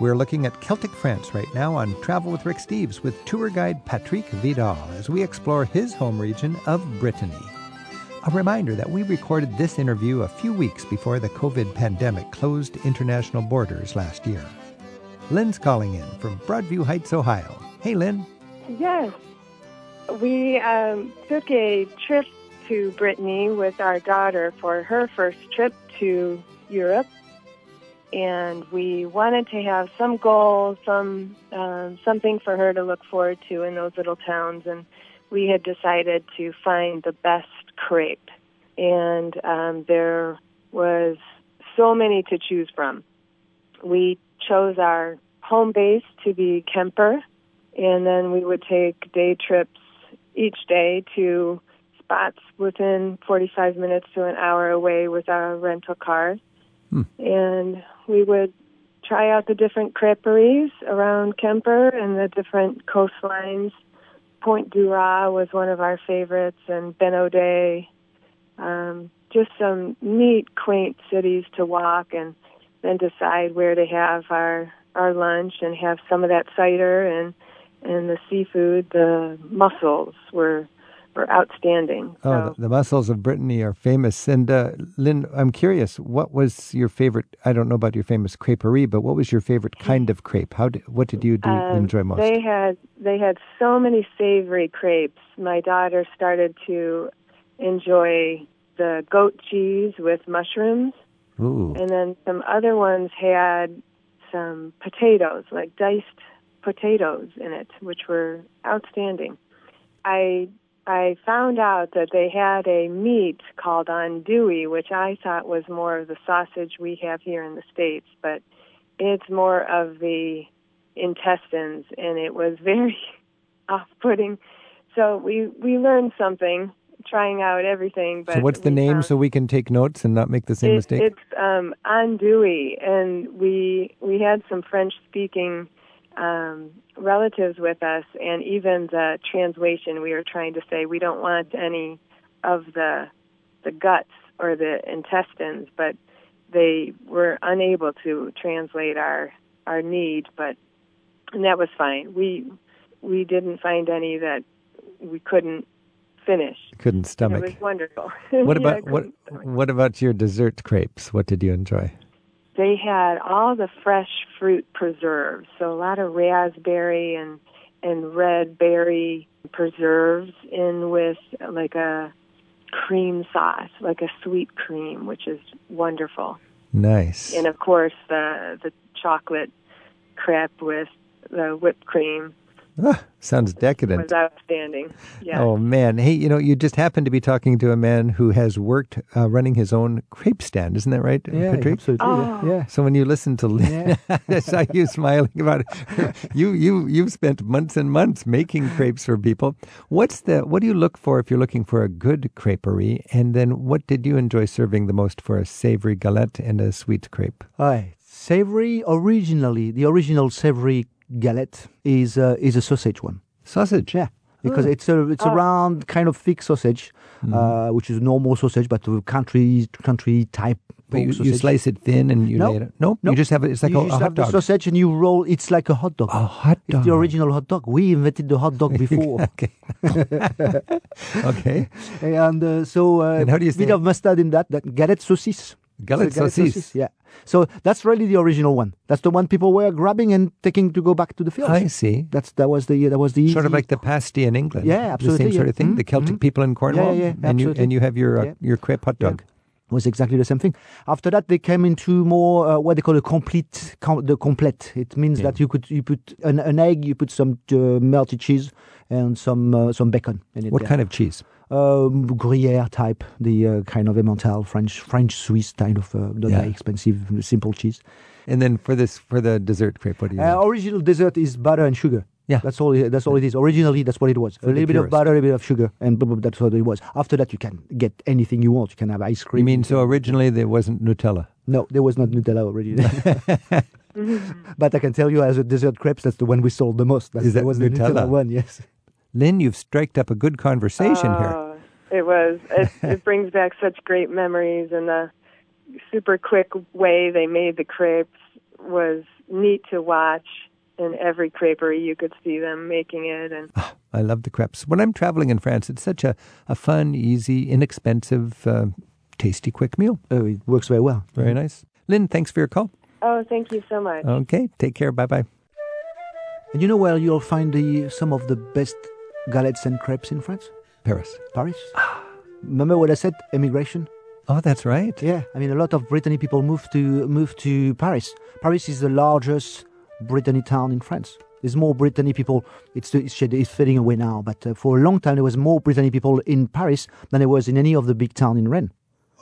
We're looking at Celtic France right now on Travel with Rick Steves with tour guide Patrick Vidal as we explore his home region of Brittany. A reminder that we recorded this interview a few weeks before the COVID pandemic closed international borders last year. Lynn's calling in from Broadview Heights, Ohio. Hey, Lynn. Yes. We um, took a trip to Brittany with our daughter for her first trip to Europe. And we wanted to have some goal, some um, something for her to look forward to in those little towns. And we had decided to find the best crepe. And um, there was so many to choose from. We chose our home base to be Quimper, and then we would take day trips each day to spots within 45 minutes to an hour away with our rental cars. And we would try out the different creperies around Quimper and the different coastlines. Pointe du Raz was one of our favorites, and Benodet. Um, just some neat, quaint cities to walk, and then decide where to have our our lunch and have some of that cider and and the seafood. The mussels were were outstanding. Oh, the, the mussels of Brittany are famous. And uh, Lynn, I'm curious, what was your favorite? I don't know about your famous creperie, but what was your favorite kind of crepe? How did, what did you do Um, enjoy most? They had they had so many savory crepes. My daughter started to enjoy the goat cheese with mushrooms, Ooh. and then some other ones had some potatoes, like diced potatoes in it, which were outstanding. I I found out that they had a meat called andouille, which I thought was more of the sausage we have here in the states, but it's more of the intestines, and it was very off-putting. So we we learned something trying out everything. But so what's the name so we can take notes and not make the same it, mistake? It's um, andouille, and we we had some French-speaking um, relatives with us, and even the translation we were trying to say we don't want any of the the guts or the intestines, but they were unable to translate our our need, but and that was fine. We we didn't find any that we couldn't finish. Couldn't And stomach. It was wonderful. What Yeah, about what? couldn't What about your dessert crepes? What did you enjoy? They had all the fresh fruit preserves, so a lot of raspberry and and red berry preserves in with like a cream sauce, like a sweet cream, which is wonderful. Nice. And of course the the chocolate crepe with the whipped cream Ah, sounds decadent. was outstanding. Yeah. Oh man! Hey, you know, you just happen to be talking to a man who has worked uh, running his own crepe stand, isn't that right, Yeah, Patrick? absolutely, yeah. Oh. Yeah. So when you listen to Lynn, I saw you smiling about it. You you you've spent months and months making crepes for people. What's the what do you look for if you're looking for a good creperie? And then what did you enjoy serving the most for a savory galette and a sweet crepe? Aye. Savory, originally, the original savory galette is uh, is a sausage one. Sausage? Yeah. Because Oh. it's a it's a Oh. round kind of thick sausage, Mm-hmm. uh, which is normal sausage, but a country country type. But you, you slice it thin and you No, lay it. No, you just have it. It's like you a, a hot have the dog. sausage and you roll. It's like a hot dog. A hot It's the original hot dog. We invented the hot dog before. okay. okay. And uh, so uh, And how do you bit say- of mustard in that. That galette saucisse. Galette So saucisse. Yeah. So that's really the original one. That's the one people were grabbing and taking to go back to the fields. I see. That's that was the that was the Sort of like the pasty in England. Yeah, absolutely, The same sort of thing. Mhm, The Celtic mhm. people in Cornwall. Yeah, yeah, yeah, And you absolutely. and you have your uh, Yeah. your crepe hot dog. was exactly the same thing. After that, they came into more uh, what they call a complete, com- the complete. It means that you could you put an, an egg, you put some uh, melted cheese and some uh, some bacon in it. What kind of cheese? Um, Gruyere type, the uh, kind of Emmental French French Swiss kind of uh, not Yeah. very expensive, simple cheese. And then for this for the dessert crepe, what do you? Uh, original dessert is butter and sugar. Yeah. that's all. That's all it is. Originally, that's what it was. For a little bit of butter, a little bit of sugar, and blah, blah, that's what it was. After that, you can get anything you want. You can have ice cream. you mean so originally there wasn't Nutella? No, there was not Nutella already. but I can tell you, as a dessert crepes, that's the one we sold the most. That's, Is that that was the Nutella? Nutella one? Yes. Lynn, you've striked up a good conversation here. Oh, It was. It, it brings back such great memories, and the super quick way they made the crepes was neat to watch. In every creperie, you could see them making it, and I love the crepes. When I'm traveling in France, it's such a, a fun, easy, inexpensive, uh, tasty, quick meal. Oh, it works very well. Very nice. Lynn, thanks for your call. oh, thank you so much. Okay, take care. Bye bye. And you know where you'll find the some of the best galettes and crepes in France? Paris. Paris. Remember what I said? Immigration. Oh, that's right. Yeah, I mean, a lot of Brittany people moved to moved to Paris. Paris is the largest Brittany town in France. There's more Brittany people. It's it's, it's fading away now, but uh, for a long time there was more Brittany people in Paris than there was in any of the big town in Rennes.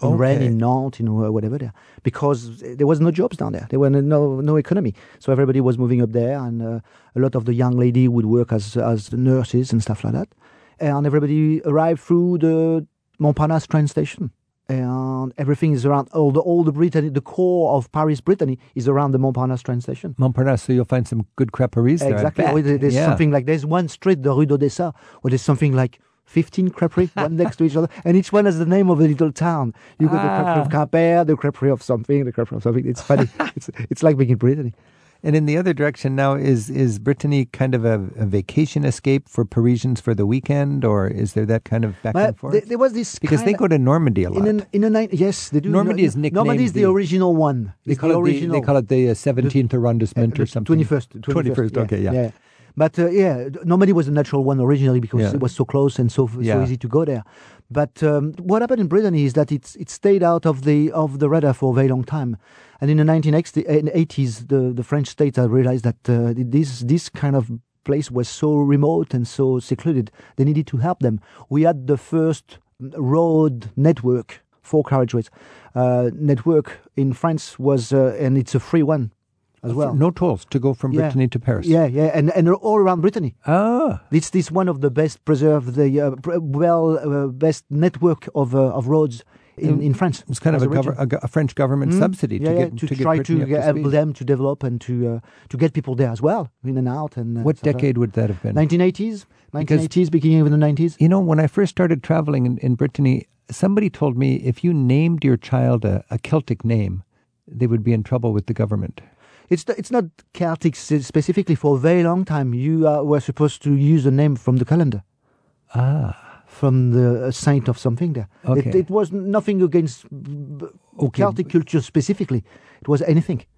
In Rennes, Okay. in Nantes, in whatever there, because there was no jobs down there. There were no no economy, so everybody was moving up there, and uh, a lot of the young lady would work as as nurses and stuff like that, and everybody arrived through the Montparnasse train station and everything is around all the all the Brittany, the core of Paris, Brittany is around the Montparnasse train station. Montparnasse, so you'll find some good creperies there. Exactly. There's Yeah. something like there's one street, the Rue d'Odessa, where there's something like 15 creperies, one next to each other, and each one has the name of a little town. You got the creperie of Ah. Quimper, the creperie of something, the creperie of something. It's funny. it's it's like being in Brittany. And in the other direction now, is is Brittany kind of a, a vacation escape for Parisians for the weekend, or is there that kind of back But and forth? there, there was this because they go to Normandy a lot. in an, in a night. Yes, they do. Normandy No- is nicknamed Normandy is the, the- original one. they call, the it the, they call it the seventeenth arrondissement or something. Twenty first. Twenty first. Okay, yeah. But uh, yeah, Normandy was a natural one originally because Yeah. it was so close and so so easy to go there. But um, what happened in Brittany is that it's it stayed out of the of the radar for a very long time. And in the 1980s, the, the French state had realized that uh, this this kind of place was so remote and so secluded, they needed to help them. We had the first road network, four carriageways uh, network in France was, uh, and it's a free one as well. No tolls to go from Yeah. Brittany to Paris. Yeah, yeah, and and all around Brittany. Ah, It's this one of the best preserved, the uh, well uh, best network of uh, of roads in, in France. It's kind of a, region. a, a French government Mm. subsidy yeah, to yeah, get to, to, try to to help them to develop and to uh, to get people there as well, in and out. And uh, What decade would that have been? 1980s, Because- 1980s, beginning of the 90s. You know, when I first started traveling in, in Brittany, somebody told me if you named your child a, a Celtic name, they would be in trouble with the government. It's it's not Celtic specifically. For a very long time, you uh, were supposed to use a name from the calendar. Ah. From the uh, saint of something there. Okay. It, it was nothing against b- Celtic culture specifically. It was anything.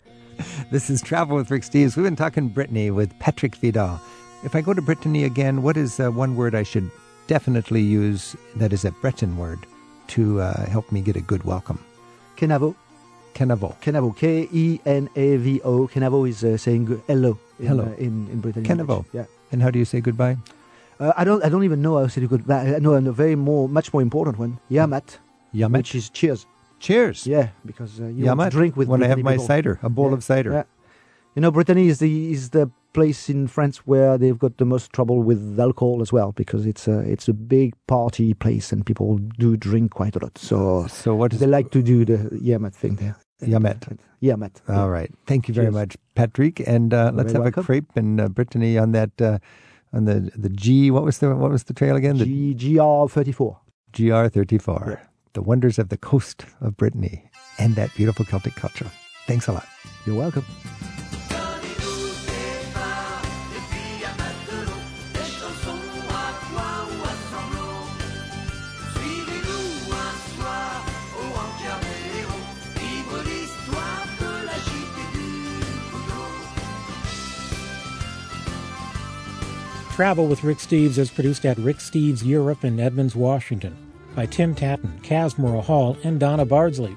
This is Travel with Rick Steves. We've been talking Brittany with Patrick Vidal. If I go to Brittany again, what is uh, one word I should definitely use that is a Breton word to uh, help me get a good welcome? Kenavo. Kenavo. Kenavo. K E N A V O. Kenavo is uh, saying good- hello. In, Hello. Uh, in in Britain. Kenavo. Yeah. And how do you say goodbye? Uh, I don't. I don't even know how to say goodbye. I know a very more, much more important one. Yamat. Yamat. Which is cheers. Cheers. Yeah, because uh, you Yamat. drink with when I have my people. cider, a bowl Yeah, of cider. yeah. You know, Brittany is the is the place in France where they've got the most trouble with alcohol as well because it's a it's a big party place and people do drink quite a lot. So so what they like to do the Yamat thing there. Yamet. Yamat. All right. Thank you very Cheers. much, Patrick. And uh, let's have welcome. a crepe in uh, Brittany on that uh, on the the G. What was the what was the trail again? The G GR thirty four. GR thirty four. The wonders of the coast of Brittany and that beautiful Celtic culture. Thanks a lot. You're welcome. Travel with Rick Steves is produced at Rick Steves Europe in Edmonds, Washington by Tim Tattan, Casmora Hall, and Donna Bardsley.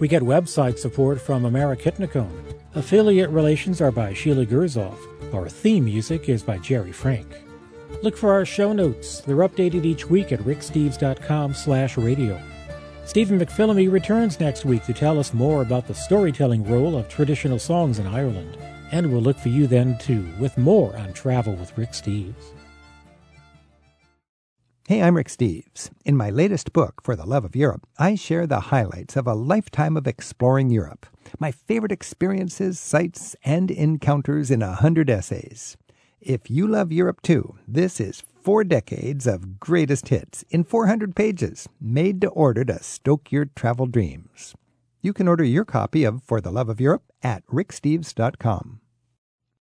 We get website support from Americ Hitnicone. Affiliate relations are by Sheila Gerzoff. Our theme music is by Jerry Frank. Look for our show notes. They're updated each week at ricksteves.com slash radio. Stephen McPhillamy returns next week to tell us more about the storytelling role of traditional songs in Ireland. And we'll look for you then, too, with more on Travel with Rick Steves. Hey, I'm Rick Steves. In my latest book, For the Love of Europe, I share the highlights of a lifetime of exploring Europe, my favorite experiences, sights, and encounters in a hundred essays. If you love Europe too, this is four decades of greatest hits in 400 pages, made to order to stoke your travel dreams. You can order your copy of For the Love of Europe at ricksteves.com.